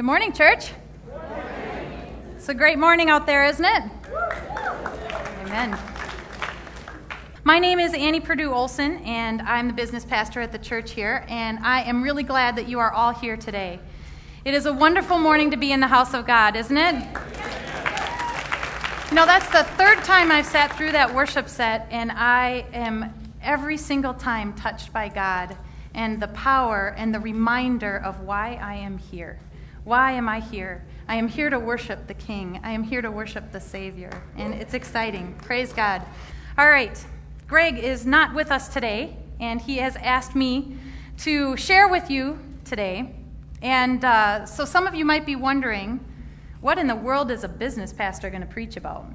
Good morning, church. It's a great morning out there, isn't it? Amen. My name is Annie Purdue Olson, and I'm the business pastor at the church here, and I am really glad that you are all here today. It is a wonderful morning to be in the house of God, isn't it? You know, that's the third time I've sat through that worship set, and I am every single time touched by God and the power and the reminder of why I am here. Why am I here? I am here to worship the King. I am here to worship the Savior. And it's exciting. Praise God. All right. Greg is not with us today, and he has asked me to share with you today. And uh, so some of you might be wondering what in the world is a business pastor going to preach about?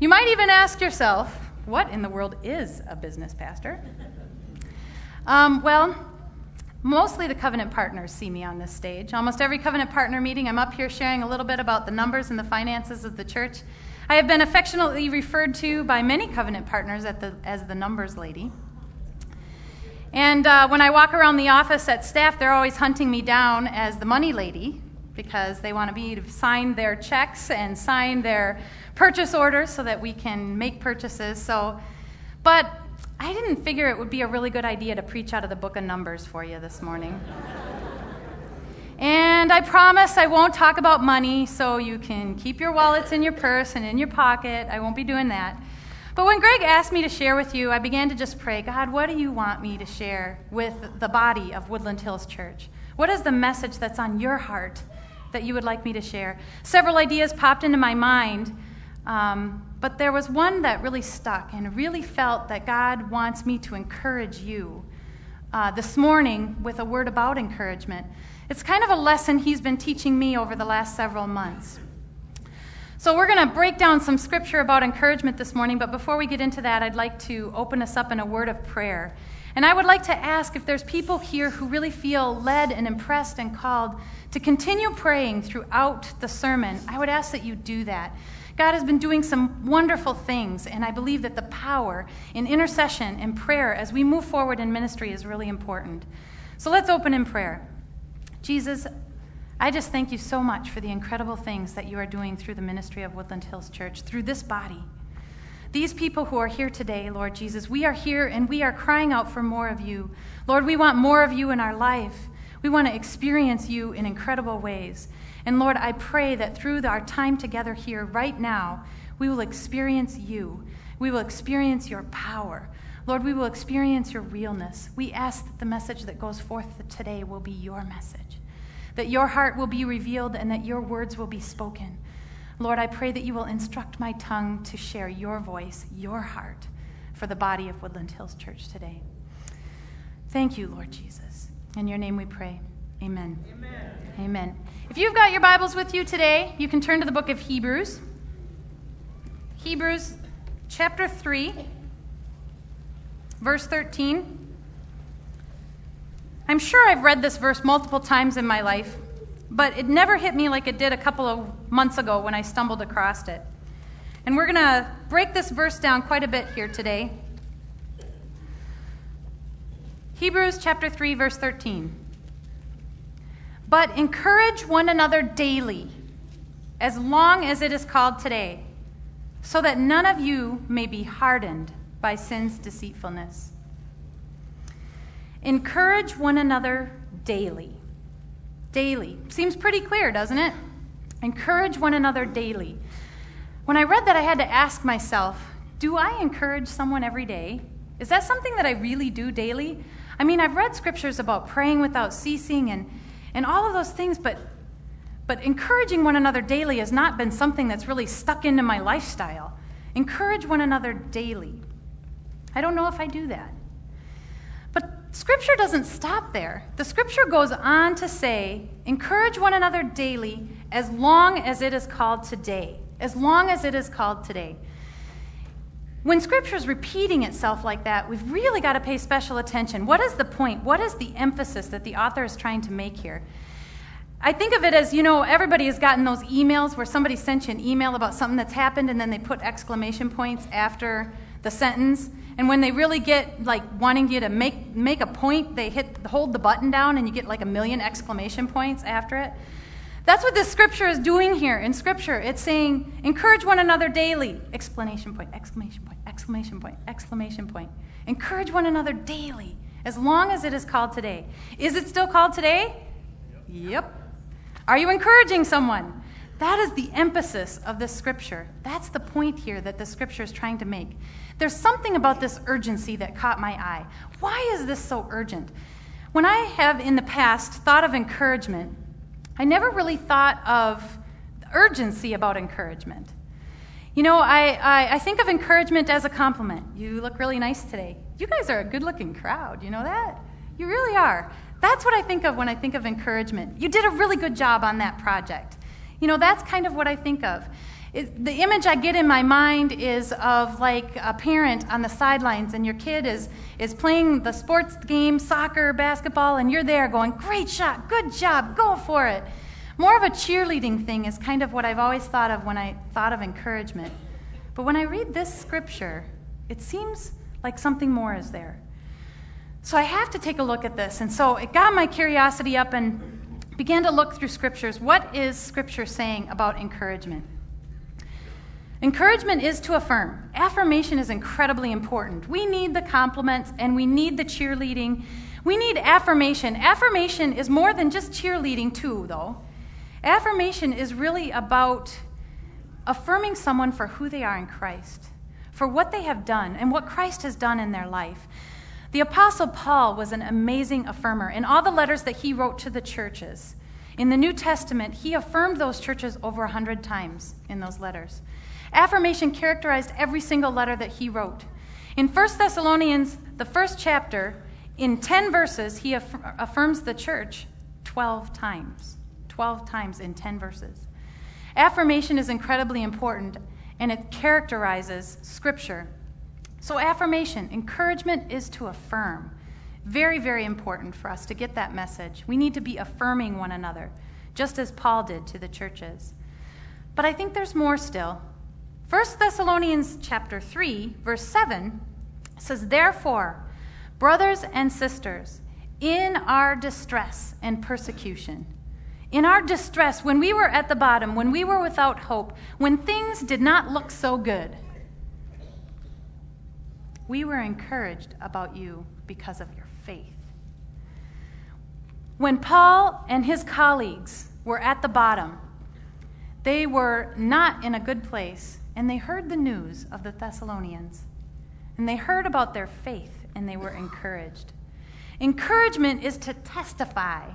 You might even ask yourself, what in the world is a business pastor? Um, well, Mostly the covenant partners see me on this stage. Almost every covenant partner meeting, I'm up here sharing a little bit about the numbers and the finances of the church. I have been affectionately referred to by many covenant partners the, as the numbers lady. And uh, when I walk around the office at staff, they're always hunting me down as the money lady because they want me to sign their checks and sign their purchase orders so that we can make purchases. So, but I didn't figure it would be a really good idea to preach out of the book of Numbers for you this morning. and I promise I won't talk about money, so you can keep your wallets in your purse and in your pocket. I won't be doing that. But when Greg asked me to share with you, I began to just pray God, what do you want me to share with the body of Woodland Hills Church? What is the message that's on your heart that you would like me to share? Several ideas popped into my mind. Um, but there was one that really stuck and really felt that God wants me to encourage you uh, this morning with a word about encouragement. It's kind of a lesson He's been teaching me over the last several months. So, we're going to break down some scripture about encouragement this morning, but before we get into that, I'd like to open us up in a word of prayer. And I would like to ask if there's people here who really feel led and impressed and called to continue praying throughout the sermon. I would ask that you do that. God has been doing some wonderful things, and I believe that the power in intercession and prayer as we move forward in ministry is really important. So let's open in prayer. Jesus, I just thank you so much for the incredible things that you are doing through the ministry of Woodland Hills Church, through this body. These people who are here today, Lord Jesus, we are here and we are crying out for more of you. Lord, we want more of you in our life. We want to experience you in incredible ways. And Lord, I pray that through our time together here right now, we will experience you. We will experience your power. Lord, we will experience your realness. We ask that the message that goes forth today will be your message, that your heart will be revealed and that your words will be spoken. Lord, I pray that you will instruct my tongue to share your voice, your heart, for the body of Woodland Hills Church today. Thank you, Lord Jesus. In your name we pray. Amen. Amen. Amen. If you've got your Bibles with you today, you can turn to the book of Hebrews. Hebrews chapter 3, verse 13. I'm sure I've read this verse multiple times in my life, but it never hit me like it did a couple of months ago when I stumbled across it. And we're going to break this verse down quite a bit here today. Hebrews chapter 3, verse 13. But encourage one another daily, as long as it is called today, so that none of you may be hardened by sin's deceitfulness. Encourage one another daily. Daily. Seems pretty clear, doesn't it? Encourage one another daily. When I read that, I had to ask myself do I encourage someone every day? Is that something that I really do daily? I mean, I've read scriptures about praying without ceasing and and all of those things, but, but encouraging one another daily has not been something that's really stuck into my lifestyle. Encourage one another daily. I don't know if I do that. But Scripture doesn't stop there. The Scripture goes on to say, encourage one another daily as long as it is called today. As long as it is called today. When Scripture is repeating itself like that, we've really got to pay special attention. What is the point? What is the emphasis that the author is trying to make here? I think of it as, you know, everybody has gotten those emails where somebody sent you an email about something that's happened and then they put exclamation points after the sentence. And when they really get like wanting you to make, make a point, they hit hold the button down and you get like a million exclamation points after it. That's what this scripture is doing here in scripture. It's saying, encourage one another daily. Exclamation point, exclamation point, exclamation point, exclamation point. Encourage one another daily, as long as it is called today. Is it still called today? Yep. yep. Are you encouraging someone? That is the emphasis of this scripture. That's the point here that the scripture is trying to make. There's something about this urgency that caught my eye. Why is this so urgent? When I have in the past thought of encouragement, I never really thought of urgency about encouragement. You know, I, I, I, think of encouragement as a compliment. You look really nice today. You guys are a good looking crowd. You know that? You really are. That's what I think of when I think of encouragement. You did a really good job on that project. You know, that's kind of what I think of. It, the image I get in my mind is of like a parent on the sidelines, and your kid is, is playing the sports game, soccer, basketball, and you're there going, Great shot, good job, go for it. More of a cheerleading thing is kind of what I've always thought of when I thought of encouragement. But when I read this scripture, it seems like something more is there. So I have to take a look at this. And so it got my curiosity up and began to look through scriptures. What is scripture saying about encouragement? Encouragement is to affirm. Affirmation is incredibly important. We need the compliments and we need the cheerleading. We need affirmation. Affirmation is more than just cheerleading, too, though. Affirmation is really about affirming someone for who they are in Christ, for what they have done and what Christ has done in their life. The Apostle Paul was an amazing affirmer. In all the letters that he wrote to the churches, in the New Testament, he affirmed those churches over a hundred times in those letters. Affirmation characterized every single letter that he wrote. In 1 Thessalonians, the first chapter, in 10 verses, he aff- affirms the church 12 times. 12 times in 10 verses. Affirmation is incredibly important and it characterizes Scripture. So, affirmation, encouragement is to affirm. Very, very important for us to get that message. We need to be affirming one another, just as Paul did to the churches. But I think there's more still. 1 Thessalonians chapter 3, verse 7 says, Therefore, brothers and sisters, in our distress and persecution, in our distress, when we were at the bottom, when we were without hope, when things did not look so good, we were encouraged about you because of your faith. When Paul and his colleagues were at the bottom, they were not in a good place and they heard the news of the Thessalonians. And they heard about their faith, and they were encouraged. Encouragement is to testify.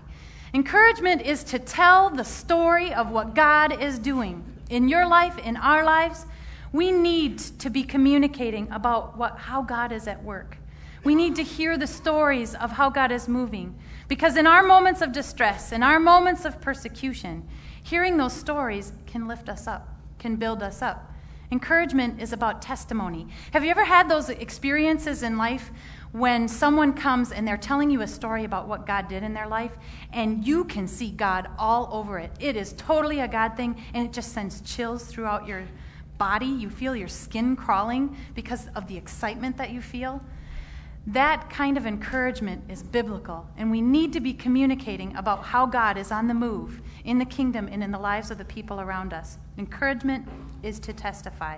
Encouragement is to tell the story of what God is doing in your life, in our lives. We need to be communicating about what, how God is at work. We need to hear the stories of how God is moving. Because in our moments of distress, in our moments of persecution, hearing those stories can lift us up, can build us up. Encouragement is about testimony. Have you ever had those experiences in life when someone comes and they're telling you a story about what God did in their life and you can see God all over it? It is totally a God thing and it just sends chills throughout your body. You feel your skin crawling because of the excitement that you feel. That kind of encouragement is biblical, and we need to be communicating about how God is on the move in the kingdom and in the lives of the people around us. Encouragement is to testify.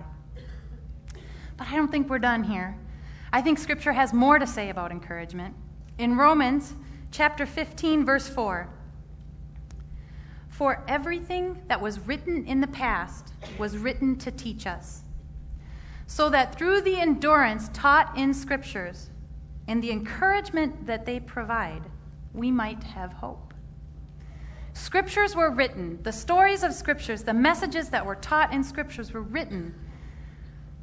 But I don't think we're done here. I think Scripture has more to say about encouragement. In Romans chapter 15, verse 4, for everything that was written in the past was written to teach us, so that through the endurance taught in Scriptures and the encouragement that they provide, we might have hope. Scriptures were written, the stories of Scriptures, the messages that were taught in Scriptures were written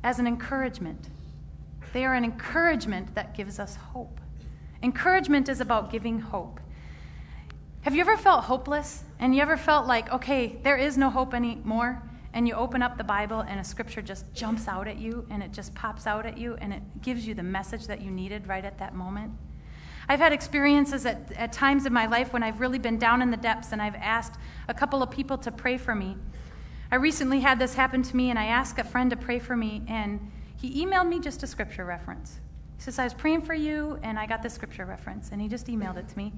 as an encouragement. They are an encouragement that gives us hope. Encouragement is about giving hope. Have you ever felt hopeless? And you ever felt like, okay, there is no hope anymore? And you open up the Bible and a scripture just jumps out at you and it just pops out at you and it gives you the message that you needed right at that moment? I've had experiences at, at times in my life when I've really been down in the depths and I've asked a couple of people to pray for me. I recently had this happen to me and I asked a friend to pray for me and he emailed me just a scripture reference. He says, I was praying for you, and I got this scripture reference, and he just emailed it to me.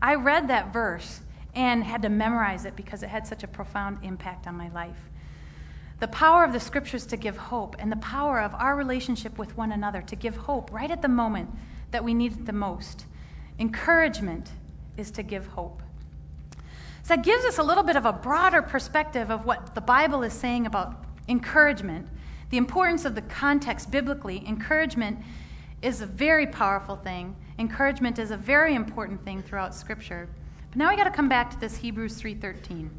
I read that verse and had to memorize it because it had such a profound impact on my life. The power of the scriptures to give hope, and the power of our relationship with one another to give hope right at the moment that we need it the most. Encouragement is to give hope. So that gives us a little bit of a broader perspective of what the Bible is saying about encouragement, the importance of the context biblically. Encouragement is a very powerful thing. Encouragement is a very important thing throughout Scripture. But now we got to come back to this Hebrews 3:13.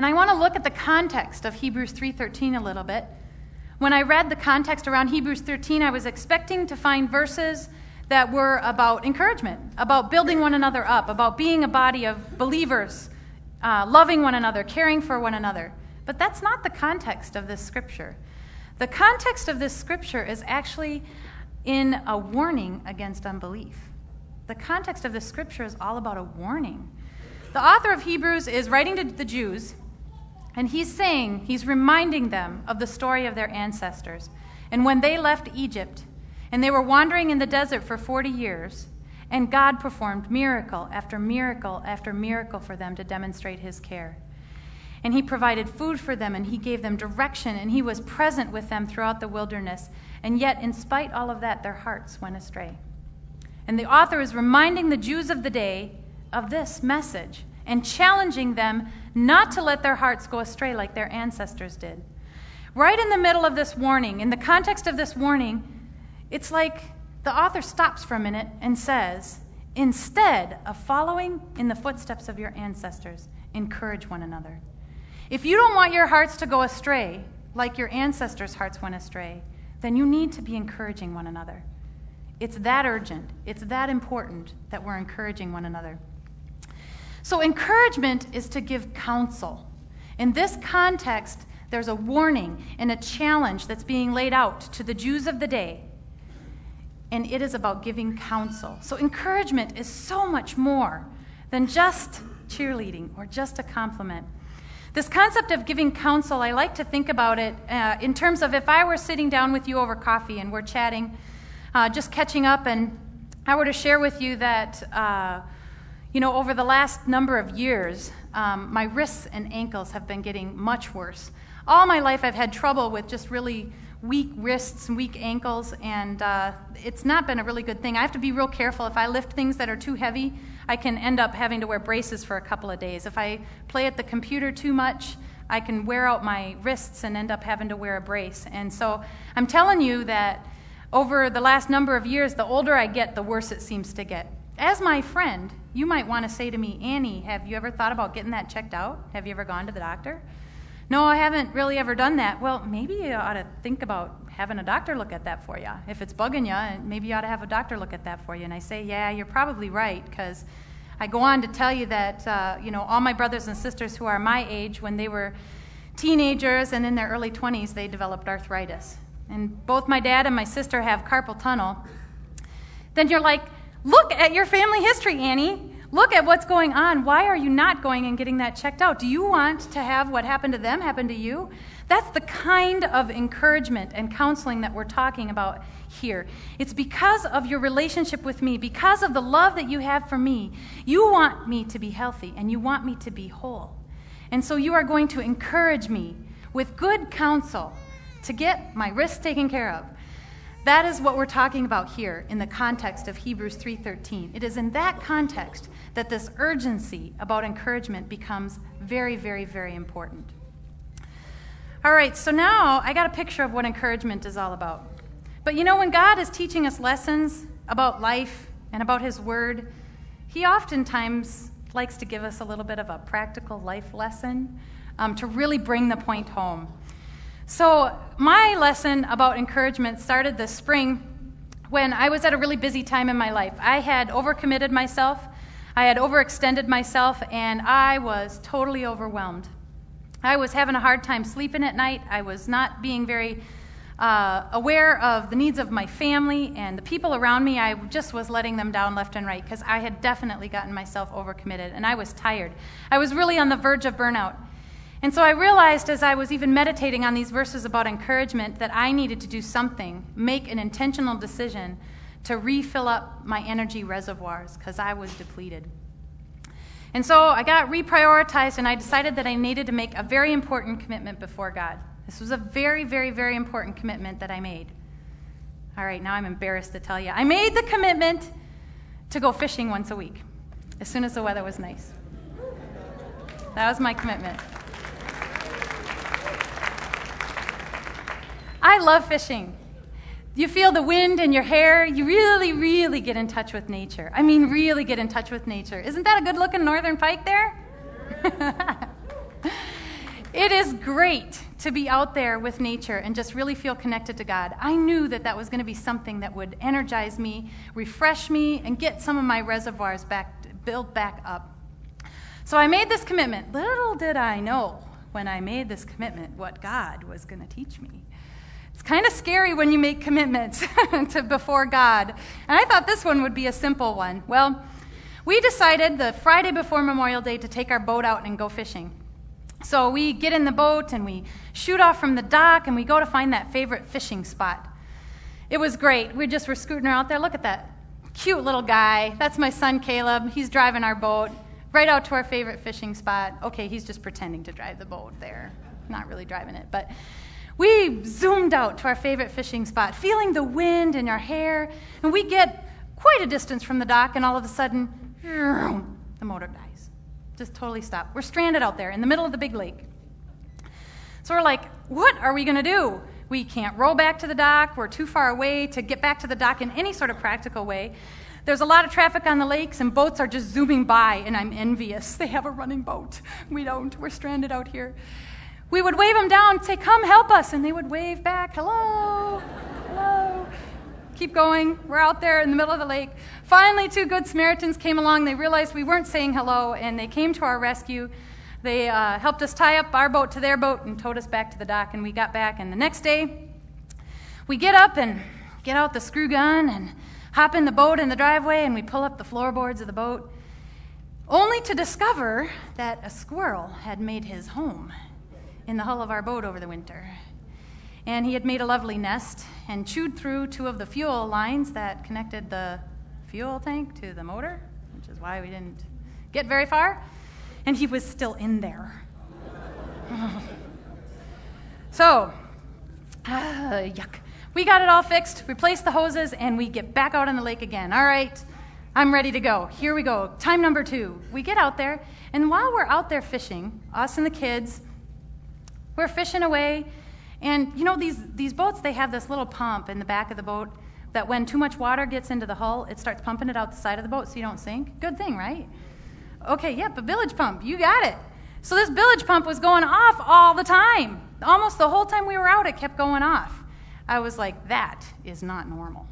And I want to look at the context of Hebrews 3:13 a little bit. When I read the context around Hebrews 13, I was expecting to find verses that were about encouragement, about building one another up, about being a body of believers, uh, loving one another, caring for one another. But that's not the context of this scripture. The context of this scripture is actually in a warning against unbelief. The context of this scripture is all about a warning. The author of Hebrews is writing to the Jews, and he's saying, he's reminding them of the story of their ancestors. And when they left Egypt, and they were wandering in the desert for 40 years, and God performed miracle after miracle after miracle for them to demonstrate his care. And he provided food for them, and he gave them direction, and he was present with them throughout the wilderness. And yet, in spite all of that, their hearts went astray. And the author is reminding the Jews of the day of this message and challenging them not to let their hearts go astray like their ancestors did. Right in the middle of this warning, in the context of this warning, it's like the author stops for a minute and says, instead of following in the footsteps of your ancestors, encourage one another. If you don't want your hearts to go astray, like your ancestors' hearts went astray, then you need to be encouraging one another. It's that urgent, it's that important that we're encouraging one another. So, encouragement is to give counsel. In this context, there's a warning and a challenge that's being laid out to the Jews of the day and it is about giving counsel. So, encouragement is so much more than just cheerleading or just a compliment. This concept of giving counsel, I like to think about it uh, in terms of if I were sitting down with you over coffee and we're chatting, uh, just catching up, and I were to share with you that, uh, you know, over the last number of years, um, my wrists and ankles have been getting much worse. All my life, I've had trouble with just really weak wrists and weak ankles, and uh, it's not been a really good thing. I have to be real careful. If I lift things that are too heavy, I can end up having to wear braces for a couple of days. If I play at the computer too much, I can wear out my wrists and end up having to wear a brace. And so I'm telling you that over the last number of years, the older I get, the worse it seems to get. As my friend, you might want to say to me, Annie, have you ever thought about getting that checked out? Have you ever gone to the doctor? No, I haven't really ever done that. Well, maybe you ought to think about having a doctor look at that for you. If it's bugging you, maybe you ought to have a doctor look at that for you. And I say, yeah, you're probably right, because I go on to tell you that, uh, you know, all my brothers and sisters who are my age, when they were teenagers and in their early 20s, they developed arthritis. And both my dad and my sister have carpal tunnel. Then you're like, look at your family history, Annie. Look at what's going on. Why are you not going and getting that checked out? Do you want to have what happened to them happen to you? That's the kind of encouragement and counseling that we're talking about here. It's because of your relationship with me, because of the love that you have for me. You want me to be healthy and you want me to be whole. And so you are going to encourage me with good counsel to get my wrists taken care of that is what we're talking about here in the context of Hebrews 3:13. It is in that context that this urgency about encouragement becomes very very very important. All right, so now I got a picture of what encouragement is all about. But you know when God is teaching us lessons about life and about his word, he oftentimes likes to give us a little bit of a practical life lesson um, to really bring the point home. So, my lesson about encouragement started this spring when I was at a really busy time in my life. I had overcommitted myself, I had overextended myself, and I was totally overwhelmed. I was having a hard time sleeping at night. I was not being very uh, aware of the needs of my family and the people around me. I just was letting them down left and right because I had definitely gotten myself overcommitted and I was tired. I was really on the verge of burnout. And so I realized as I was even meditating on these verses about encouragement that I needed to do something, make an intentional decision to refill up my energy reservoirs because I was depleted. And so I got reprioritized and I decided that I needed to make a very important commitment before God. This was a very, very, very important commitment that I made. All right, now I'm embarrassed to tell you. I made the commitment to go fishing once a week as soon as the weather was nice. That was my commitment. I love fishing. You feel the wind in your hair. You really, really get in touch with nature. I mean, really get in touch with nature. Isn't that a good looking northern pike there? it is great to be out there with nature and just really feel connected to God. I knew that that was going to be something that would energize me, refresh me, and get some of my reservoirs back, built back up. So I made this commitment. Little did I know when I made this commitment what God was going to teach me. Kind of scary when you make commitments to before God. And I thought this one would be a simple one. Well, we decided the Friday before Memorial Day to take our boat out and go fishing. So we get in the boat and we shoot off from the dock and we go to find that favorite fishing spot. It was great. We just were scooting her out there. Look at that cute little guy. That's my son Caleb. He's driving our boat right out to our favorite fishing spot. Okay, he's just pretending to drive the boat there, not really driving it. But we zoomed out to our favorite fishing spot, feeling the wind in our hair, and we get quite a distance from the dock, and all of a sudden, the motor dies. Just totally stopped. We're stranded out there in the middle of the big lake. So we're like, what are we going to do? We can't row back to the dock. We're too far away to get back to the dock in any sort of practical way. There's a lot of traffic on the lakes, and boats are just zooming by, and I'm envious. They have a running boat. We don't. We're stranded out here. We would wave them down, say, Come help us. And they would wave back, Hello, hello. Keep going. We're out there in the middle of the lake. Finally, two good Samaritans came along. They realized we weren't saying hello, and they came to our rescue. They uh, helped us tie up our boat to their boat and towed us back to the dock, and we got back. And the next day, we get up and get out the screw gun and hop in the boat in the driveway, and we pull up the floorboards of the boat, only to discover that a squirrel had made his home in the hull of our boat over the winter. And he had made a lovely nest and chewed through two of the fuel lines that connected the fuel tank to the motor, which is why we didn't get very far. And he was still in there. so, uh, yuck. We got it all fixed, replaced the hoses, and we get back out on the lake again. All right, I'm ready to go. Here we go. Time number two. We get out there, and while we're out there fishing, us and the kids, we're fishing away, and you know, these, these boats, they have this little pump in the back of the boat that when too much water gets into the hull, it starts pumping it out the side of the boat so you don't sink. Good thing, right? Okay, yep, a bilge pump. You got it. So this bilge pump was going off all the time. Almost the whole time we were out, it kept going off. I was like, that is not normal.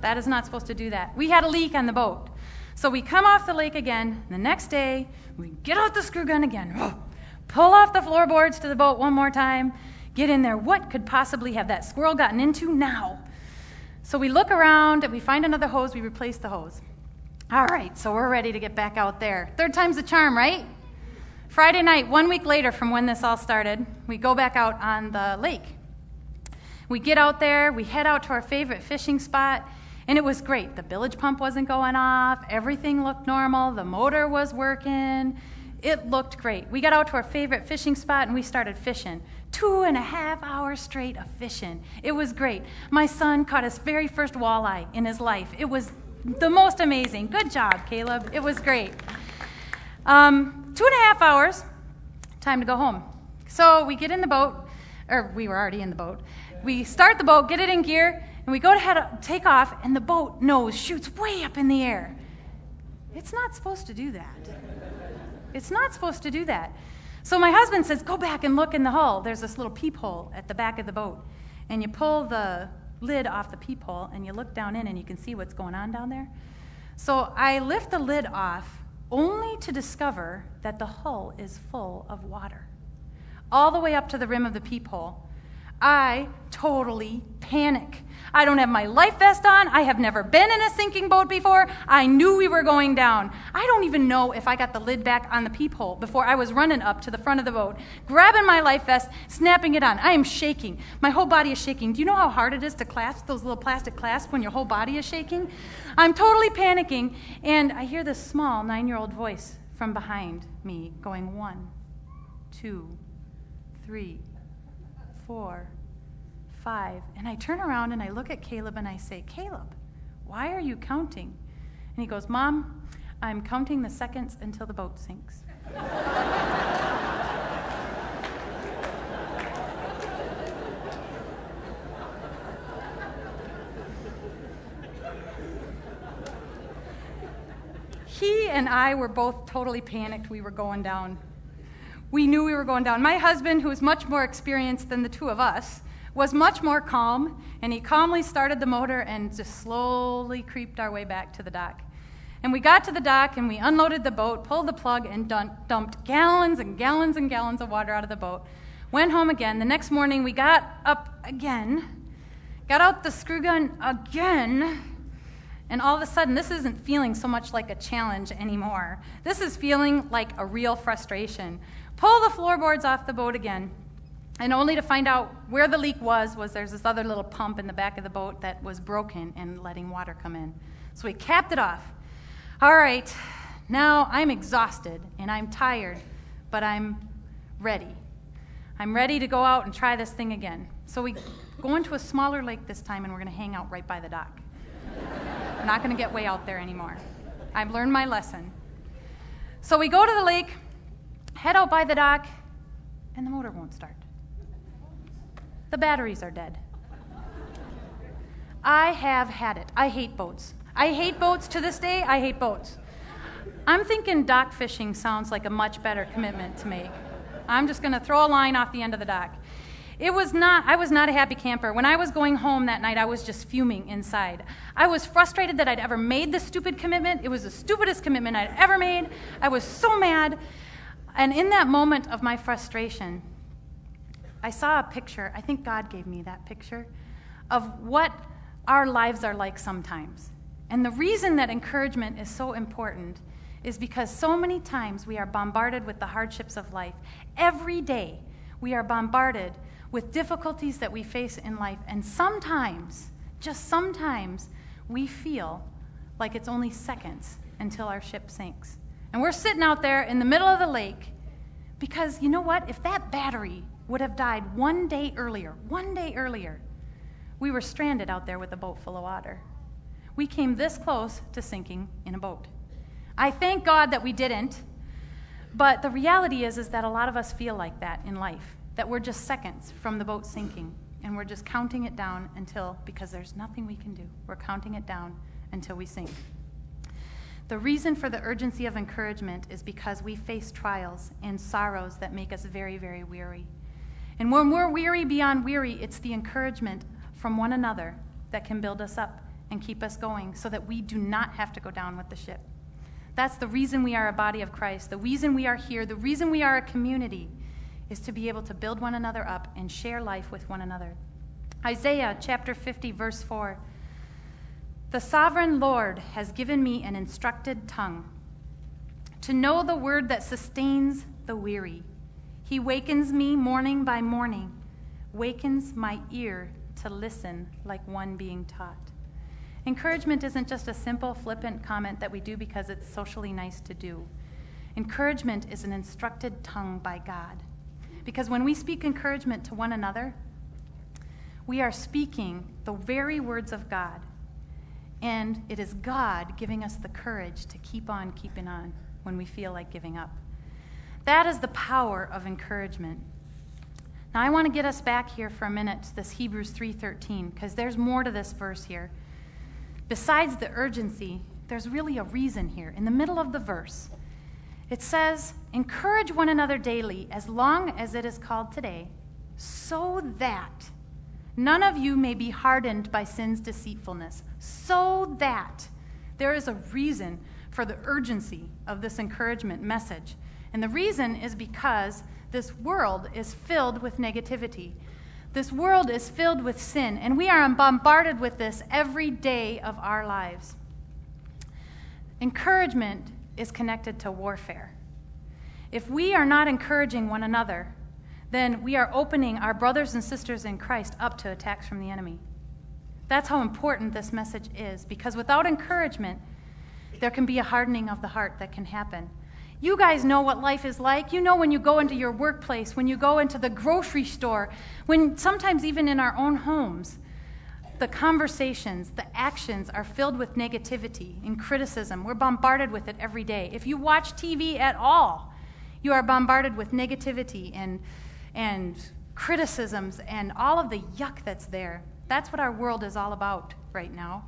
That is not supposed to do that. We had a leak on the boat. So we come off the lake again. The next day, we get out the screw gun again pull off the floorboards to the boat one more time, get in there. What could possibly have that squirrel gotten into now? So we look around we find another hose, we replace the hose. All right, so we're ready to get back out there. Third time's the charm, right? Friday night, one week later from when this all started, we go back out on the lake. We get out there, we head out to our favorite fishing spot, and it was great. The bilge pump wasn't going off, everything looked normal, the motor was working. It looked great. We got out to our favorite fishing spot and we started fishing. Two and a half hours straight of fishing. It was great. My son caught his very first walleye in his life. It was the most amazing. Good job, Caleb. It was great. Um, two and a half hours, time to go home. So we get in the boat, or we were already in the boat. We start the boat, get it in gear, and we go to head, take off, and the boat nose shoots way up in the air. It's not supposed to do that. It's not supposed to do that. So my husband says, Go back and look in the hull. There's this little peephole at the back of the boat. And you pull the lid off the peephole and you look down in and you can see what's going on down there. So I lift the lid off only to discover that the hull is full of water. All the way up to the rim of the peephole I totally panic. I don't have my life vest on. I have never been in a sinking boat before. I knew we were going down. I don't even know if I got the lid back on the peephole before I was running up to the front of the boat, grabbing my life vest, snapping it on. I am shaking. My whole body is shaking. Do you know how hard it is to clasp those little plastic clasps when your whole body is shaking? I'm totally panicking, and I hear this small nine year old voice from behind me going one, two, three, four five. And I turn around and I look at Caleb and I say, Caleb, why are you counting? And he goes, Mom, I'm counting the seconds until the boat sinks. he and I were both totally panicked we were going down. We knew we were going down. My husband, who was much more experienced than the two of us, was much more calm, and he calmly started the motor and just slowly creeped our way back to the dock. And we got to the dock and we unloaded the boat, pulled the plug, and dumped gallons and gallons and gallons of water out of the boat. Went home again. The next morning we got up again, got out the screw gun again, and all of a sudden this isn't feeling so much like a challenge anymore. This is feeling like a real frustration. Pull the floorboards off the boat again and only to find out where the leak was was there's this other little pump in the back of the boat that was broken and letting water come in. So we capped it off. All right now i'm exhausted and i'm tired but i'm ready. I'm ready to go out and try this thing again. So we go into a smaller lake this time and we're going to hang out right by the dock. We're not going to get way out there anymore. I've learned my lesson. So we go to the lake head out by the dock and the motor won't start the batteries are dead. I have had it. I hate boats. I hate boats to this day. I hate boats. I'm thinking dock fishing sounds like a much better commitment to make. I'm just going to throw a line off the end of the dock. It was not, I was not a happy camper. When I was going home that night, I was just fuming inside. I was frustrated that I'd ever made this stupid commitment. It was the stupidest commitment I'd ever made. I was so mad. And in that moment of my frustration, I saw a picture, I think God gave me that picture, of what our lives are like sometimes. And the reason that encouragement is so important is because so many times we are bombarded with the hardships of life. Every day we are bombarded with difficulties that we face in life. And sometimes, just sometimes, we feel like it's only seconds until our ship sinks. And we're sitting out there in the middle of the lake because you know what? If that battery would have died one day earlier, one day earlier, we were stranded out there with a boat full of water. We came this close to sinking in a boat. I thank God that we didn't, but the reality is, is that a lot of us feel like that in life, that we're just seconds from the boat sinking, and we're just counting it down until, because there's nothing we can do, we're counting it down until we sink. The reason for the urgency of encouragement is because we face trials and sorrows that make us very, very weary. And when we're weary beyond weary, it's the encouragement from one another that can build us up and keep us going so that we do not have to go down with the ship. That's the reason we are a body of Christ. The reason we are here, the reason we are a community is to be able to build one another up and share life with one another. Isaiah chapter 50, verse 4 The sovereign Lord has given me an instructed tongue to know the word that sustains the weary he wakens me morning by morning, wakens my ear to listen like one being taught. Encouragement isn't just a simple, flippant comment that we do because it's socially nice to do. Encouragement is an instructed tongue by God. Because when we speak encouragement to one another, we are speaking the very words of God. And it is God giving us the courage to keep on keeping on when we feel like giving up. That is the power of encouragement. Now I want to get us back here for a minute to this Hebrews 3:13 because there's more to this verse here. Besides the urgency, there's really a reason here. In the middle of the verse, it says, "Encourage one another daily as long as it is called today, so that none of you may be hardened by sin's deceitfulness." So that there is a reason for the urgency of this encouragement message. And the reason is because this world is filled with negativity. This world is filled with sin, and we are bombarded with this every day of our lives. Encouragement is connected to warfare. If we are not encouraging one another, then we are opening our brothers and sisters in Christ up to attacks from the enemy. That's how important this message is, because without encouragement, there can be a hardening of the heart that can happen. You guys know what life is like. You know when you go into your workplace, when you go into the grocery store, when sometimes even in our own homes, the conversations, the actions are filled with negativity and criticism. We're bombarded with it every day. If you watch TV at all, you are bombarded with negativity and, and criticisms and all of the yuck that's there. That's what our world is all about right now.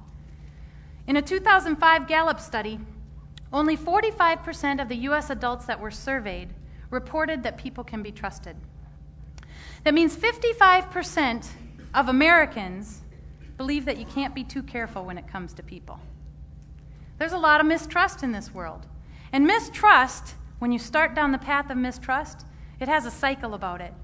In a 2005 Gallup study, only 45% of the U.S. adults that were surveyed reported that people can be trusted. That means 55% of Americans believe that you can't be too careful when it comes to people. There's a lot of mistrust in this world. And mistrust, when you start down the path of mistrust, it has a cycle about it.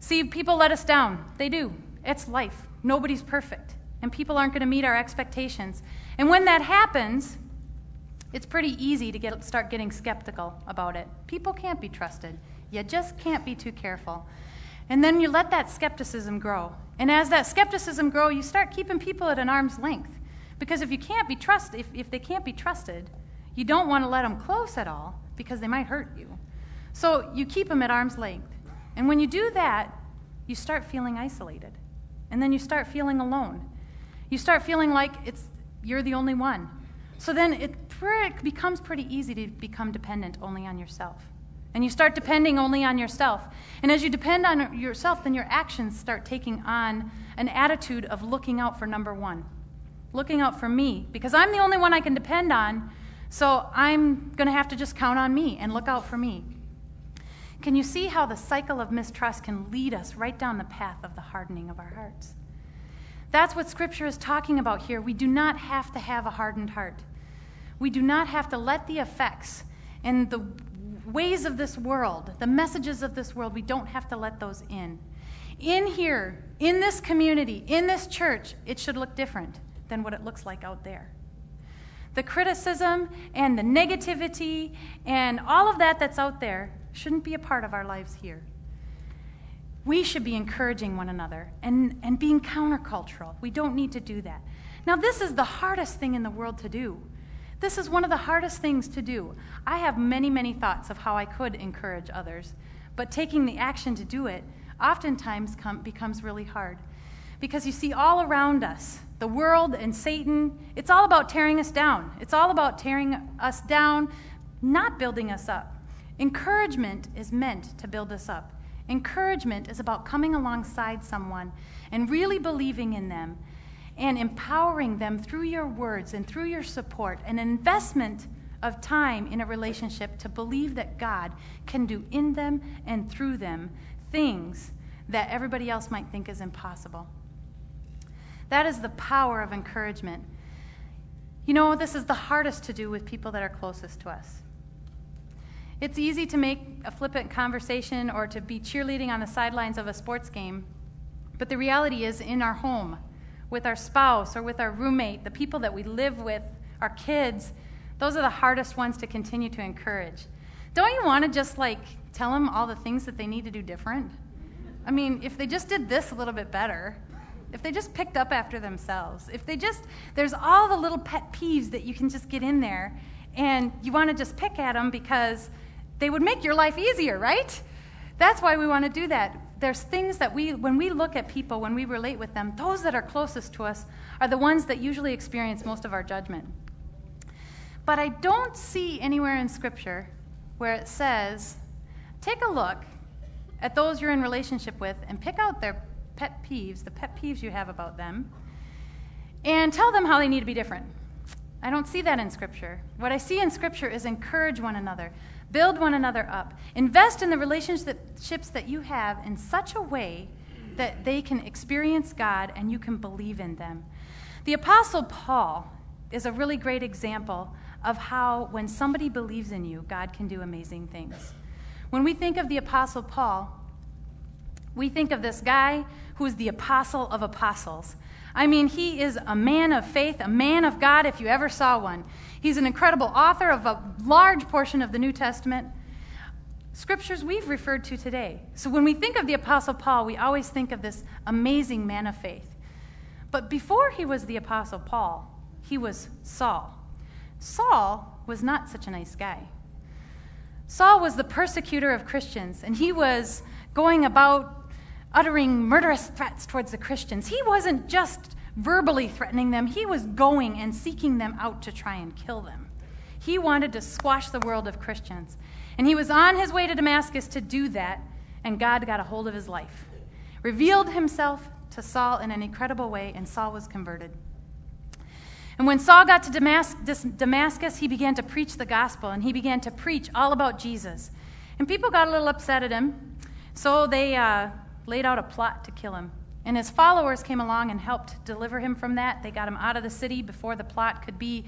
See, people let us down. They do. It's life. Nobody's perfect. And people aren't going to meet our expectations. And when that happens, it's pretty easy to get, start getting skeptical about it. People can't be trusted. You just can't be too careful. And then you let that skepticism grow. And as that skepticism grow, you start keeping people at an arm's length. Because if you can't be trusted, if, if they can't be trusted, you don't want to let them close at all because they might hurt you. So you keep them at arm's length. And when you do that, you start feeling isolated. And then you start feeling alone. You start feeling like it's you're the only one. So then it becomes pretty easy to become dependent only on yourself. And you start depending only on yourself. And as you depend on yourself, then your actions start taking on an attitude of looking out for number one, looking out for me, because I'm the only one I can depend on. So I'm going to have to just count on me and look out for me. Can you see how the cycle of mistrust can lead us right down the path of the hardening of our hearts? That's what Scripture is talking about here. We do not have to have a hardened heart. We do not have to let the effects and the ways of this world, the messages of this world, we don't have to let those in. In here, in this community, in this church, it should look different than what it looks like out there. The criticism and the negativity and all of that that's out there shouldn't be a part of our lives here. We should be encouraging one another and, and being countercultural. We don't need to do that. Now, this is the hardest thing in the world to do. This is one of the hardest things to do. I have many, many thoughts of how I could encourage others, but taking the action to do it oftentimes com- becomes really hard. Because you see, all around us, the world and Satan, it's all about tearing us down. It's all about tearing us down, not building us up. Encouragement is meant to build us up. Encouragement is about coming alongside someone and really believing in them and empowering them through your words and through your support, an investment of time in a relationship to believe that God can do in them and through them things that everybody else might think is impossible. That is the power of encouragement. You know, this is the hardest to do with people that are closest to us. It's easy to make a flippant conversation or to be cheerleading on the sidelines of a sports game, but the reality is in our home with our spouse or with our roommate, the people that we live with, our kids, those are the hardest ones to continue to encourage. Don't you want to just like tell them all the things that they need to do different? I mean, if they just did this a little bit better, if they just picked up after themselves, if they just, there's all the little pet peeves that you can just get in there, and you want to just pick at them because they would make your life easier, right? That's why we want to do that there's things that we, when we look at people, when we relate with them, those that are closest to us are the ones that usually experience most of our judgment. But I don't see anywhere in Scripture where it says, take a look at those you're in relationship with and pick out their pet peeves, the pet peeves you have about them, and tell them how they need to be different. I don't see that in Scripture. What I see in Scripture is encourage one another, Build one another up. Invest in the relationships that you have in such a way that they can experience God and you can believe in them. The Apostle Paul is a really great example of how, when somebody believes in you, God can do amazing things. When we think of the Apostle Paul, we think of this guy who's the apostle of apostles. I mean, he is a man of faith, a man of God, if you ever saw one. He's an incredible author of a large portion of the New Testament, scriptures we've referred to today. So when we think of the Apostle Paul, we always think of this amazing man of faith. But before he was the Apostle Paul, he was Saul. Saul was not such a nice guy. Saul was the persecutor of Christians, and he was going about uttering murderous threats towards the Christians. He wasn't just verbally threatening them, he was going and seeking them out to try and kill them. He wanted to squash the world of Christians. And he was on his way to Damascus to do that, and God got a hold of his life, revealed himself to Saul in an incredible way, and Saul was converted. And when Saul got to Damascus, he began to preach the gospel, and he began to preach all about Jesus. And people got a little upset at him, so they uh, laid out a plot to kill him. And his followers came along and helped deliver him from that. They got him out of the city before the plot could be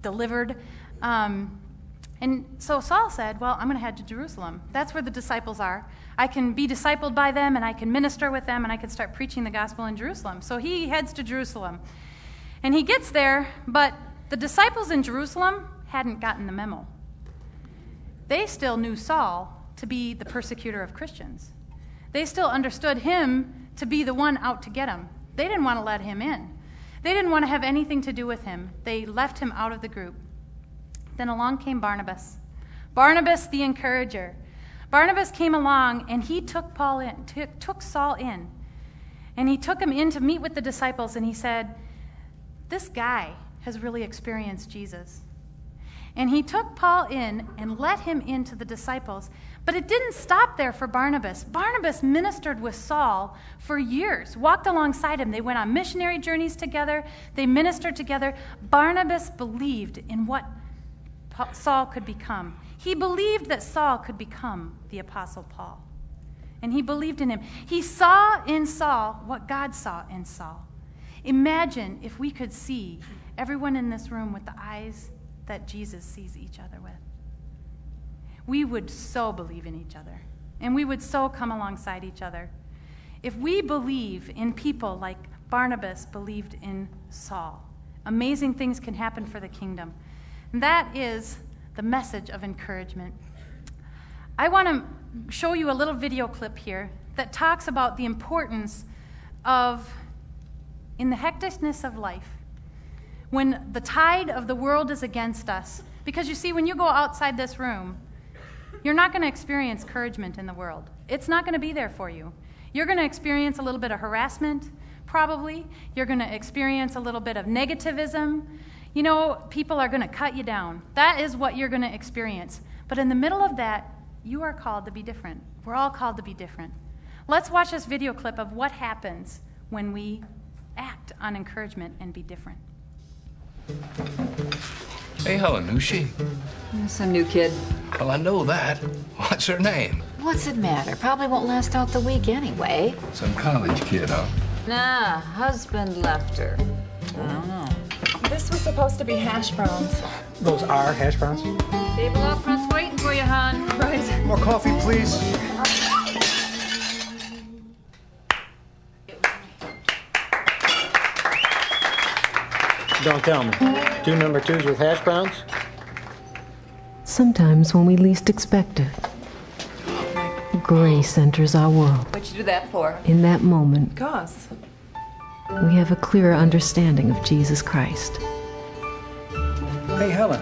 delivered. Um, and so Saul said, Well, I'm going to head to Jerusalem. That's where the disciples are. I can be discipled by them, and I can minister with them, and I can start preaching the gospel in Jerusalem. So he heads to Jerusalem. And he gets there, but the disciples in Jerusalem hadn't gotten the memo. They still knew Saul to be the persecutor of Christians. They still understood him to be the one out to get him. They didn't want to let him in. They didn't want to have anything to do with him. They left him out of the group. Then along came Barnabas. Barnabas the encourager. Barnabas came along and he took Paul in, took Saul in. And he took him in to meet with the disciples and he said, This guy has really experienced Jesus. And he took Paul in and let him into the disciples. But it didn't stop there for Barnabas. Barnabas ministered with Saul for years, walked alongside him. They went on missionary journeys together, they ministered together. Barnabas believed in what Saul could become. He believed that Saul could become the Apostle Paul. And he believed in him. He saw in Saul what God saw in Saul. Imagine if we could see everyone in this room with the eyes that Jesus sees each other with we would so believe in each other and we would so come alongside each other. If we believe in people like Barnabas believed in Saul, amazing things can happen for the kingdom. And that is the message of encouragement. I want to show you a little video clip here that talks about the importance of, in the hecticness of life, when the tide of the world is against us. Because you see, when you go outside this room, you're not going to experience encouragement in the world. It's not going to be there for you. You're going to experience a little bit of harassment, probably. You're going to experience a little bit of negativism. You know, people are going to cut you down. That is what you're going to experience. But in the middle of that, you are called to be different. We're all called to be different. Let's watch this video clip of what happens when we act on encouragement and be different. Hey, Helen, who's she? Some new kid. Well, I know that. What's her name? What's it matter? Probably won't last out the week anyway. Some college kid, huh? Nah, husband left her. I don't know. This was supposed to be hash browns. Those are hash browns? Table up front's waiting for you, hon. Right. More coffee, please. Don't tell me. Two number twos with hash browns? Sometimes when we least expect it, grace enters our world. What'd you do that for? In that moment, Cause. we have a clearer understanding of Jesus Christ. Hey, Helen,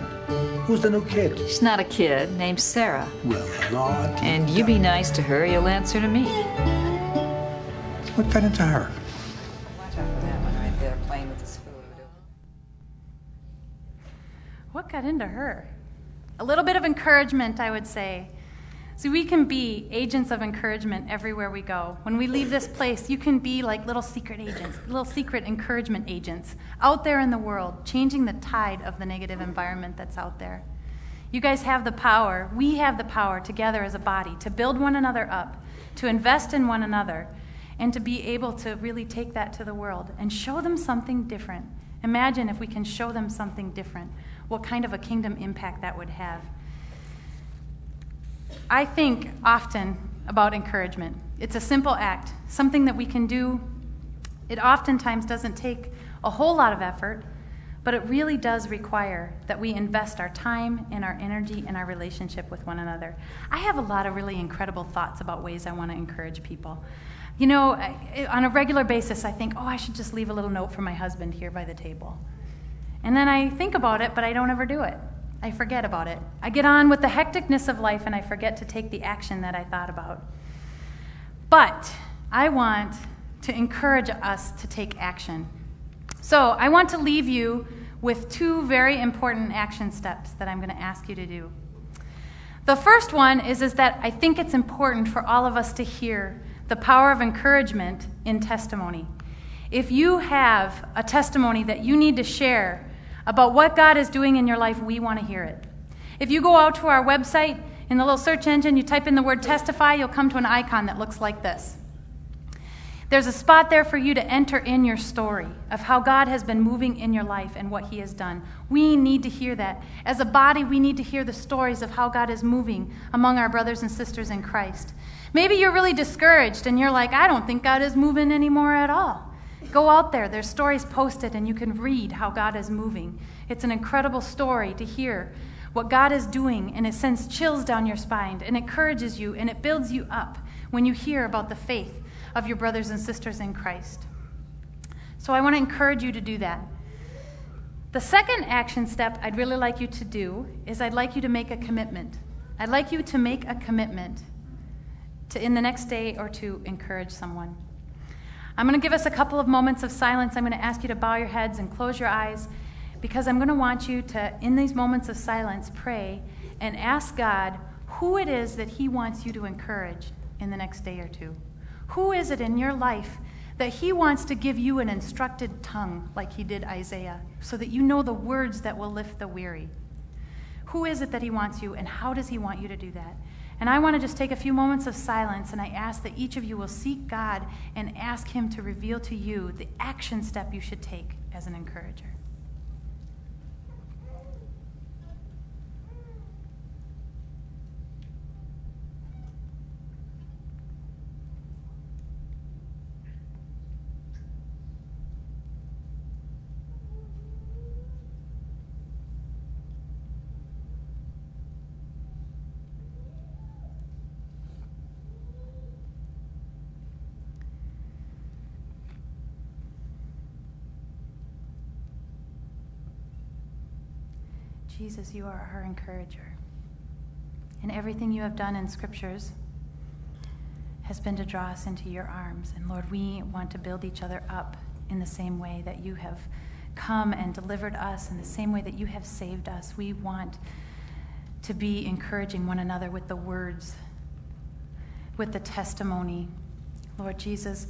who's the new kid? She's not a kid, named Sarah. Well, Lord. And you be nice to her, you'll answer to me. What got into her? Got into her? A little bit of encouragement, I would say. So we can be agents of encouragement everywhere we go. When we leave this place, you can be like little secret agents, little secret encouragement agents out there in the world, changing the tide of the negative environment that's out there. You guys have the power, we have the power together as a body to build one another up, to invest in one another, and to be able to really take that to the world and show them something different. Imagine if we can show them something different what kind of a kingdom impact that would have. I think often about encouragement. It's a simple act, something that we can do. It oftentimes doesn't take a whole lot of effort, but it really does require that we invest our time and our energy in our relationship with one another. I have a lot of really incredible thoughts about ways I want to encourage people. You know, on a regular basis, I think, oh, I should just leave a little note for my husband here by the table. And then I think about it, but I don't ever do it. I forget about it. I get on with the hecticness of life and I forget to take the action that I thought about. But I want to encourage us to take action. So I want to leave you with two very important action steps that I'm going to ask you to do. The first one is, is that I think it's important for all of us to hear the power of encouragement in testimony. If you have a testimony that you need to share about what God is doing in your life, we want to hear it. If you go out to our website, in the little search engine, you type in the word testify, you'll come to an icon that looks like this. There's a spot there for you to enter in your story of how God has been moving in your life and what He has done. We need to hear that. As a body, we need to hear the stories of how God is moving among our brothers and sisters in Christ. Maybe you're really discouraged and you're like, I don't think God is moving anymore at all. Go out there, there's stories posted, and you can read how God is moving. It's an incredible story to hear what God is doing, and it sends chills down your spine and encourages you and it builds you up when you hear about the faith of your brothers and sisters in Christ. So I want to encourage you to do that. The second action step I'd really like you to do is I'd like you to make a commitment. I'd like you to make a commitment to, in the next day or two, encourage someone. I'm going to give us a couple of moments of silence. I'm going to ask you to bow your heads and close your eyes because I'm going to want you to, in these moments of silence, pray and ask God who it is that He wants you to encourage in the next day or two. Who is it in your life that He wants to give you an instructed tongue like He did Isaiah so that you know the words that will lift the weary? Who is it that He wants you, and how does He want you to do that? And I want to just take a few moments of silence, and I ask that each of you will seek God and ask Him to reveal to you the action step you should take as an encourager. Jesus, you are our encourager. And everything you have done in scriptures has been to draw us into your arms. And Lord, we want to build each other up in the same way that you have come and delivered us, in the same way that you have saved us. We want to be encouraging one another with the words, with the testimony. Lord Jesus,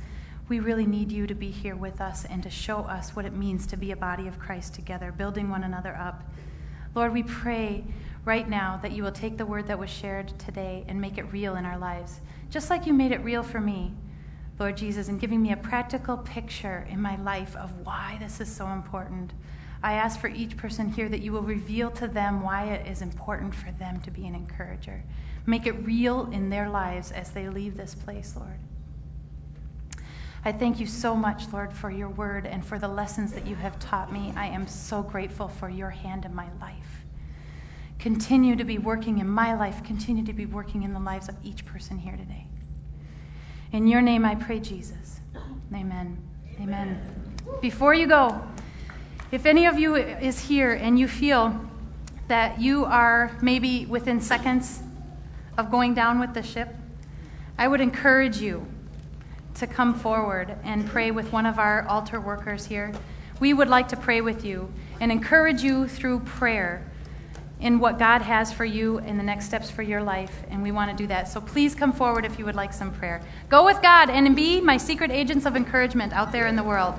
we really need you to be here with us and to show us what it means to be a body of Christ together, building one another up. Lord, we pray right now that you will take the word that was shared today and make it real in our lives, just like you made it real for me, Lord Jesus, and giving me a practical picture in my life of why this is so important. I ask for each person here that you will reveal to them why it is important for them to be an encourager. Make it real in their lives as they leave this place, Lord. I thank you so much, Lord, for your word and for the lessons that you have taught me. I am so grateful for your hand in my life. Continue to be working in my life, continue to be working in the lives of each person here today. In your name I pray, Jesus. Amen. Amen. Before you go, if any of you is here and you feel that you are maybe within seconds of going down with the ship, I would encourage you to come forward and pray with one of our altar workers here. We would like to pray with you and encourage you through prayer in what God has for you in the next steps for your life, and we want to do that. So please come forward if you would like some prayer. Go with God and be my secret agents of encouragement out there in the world.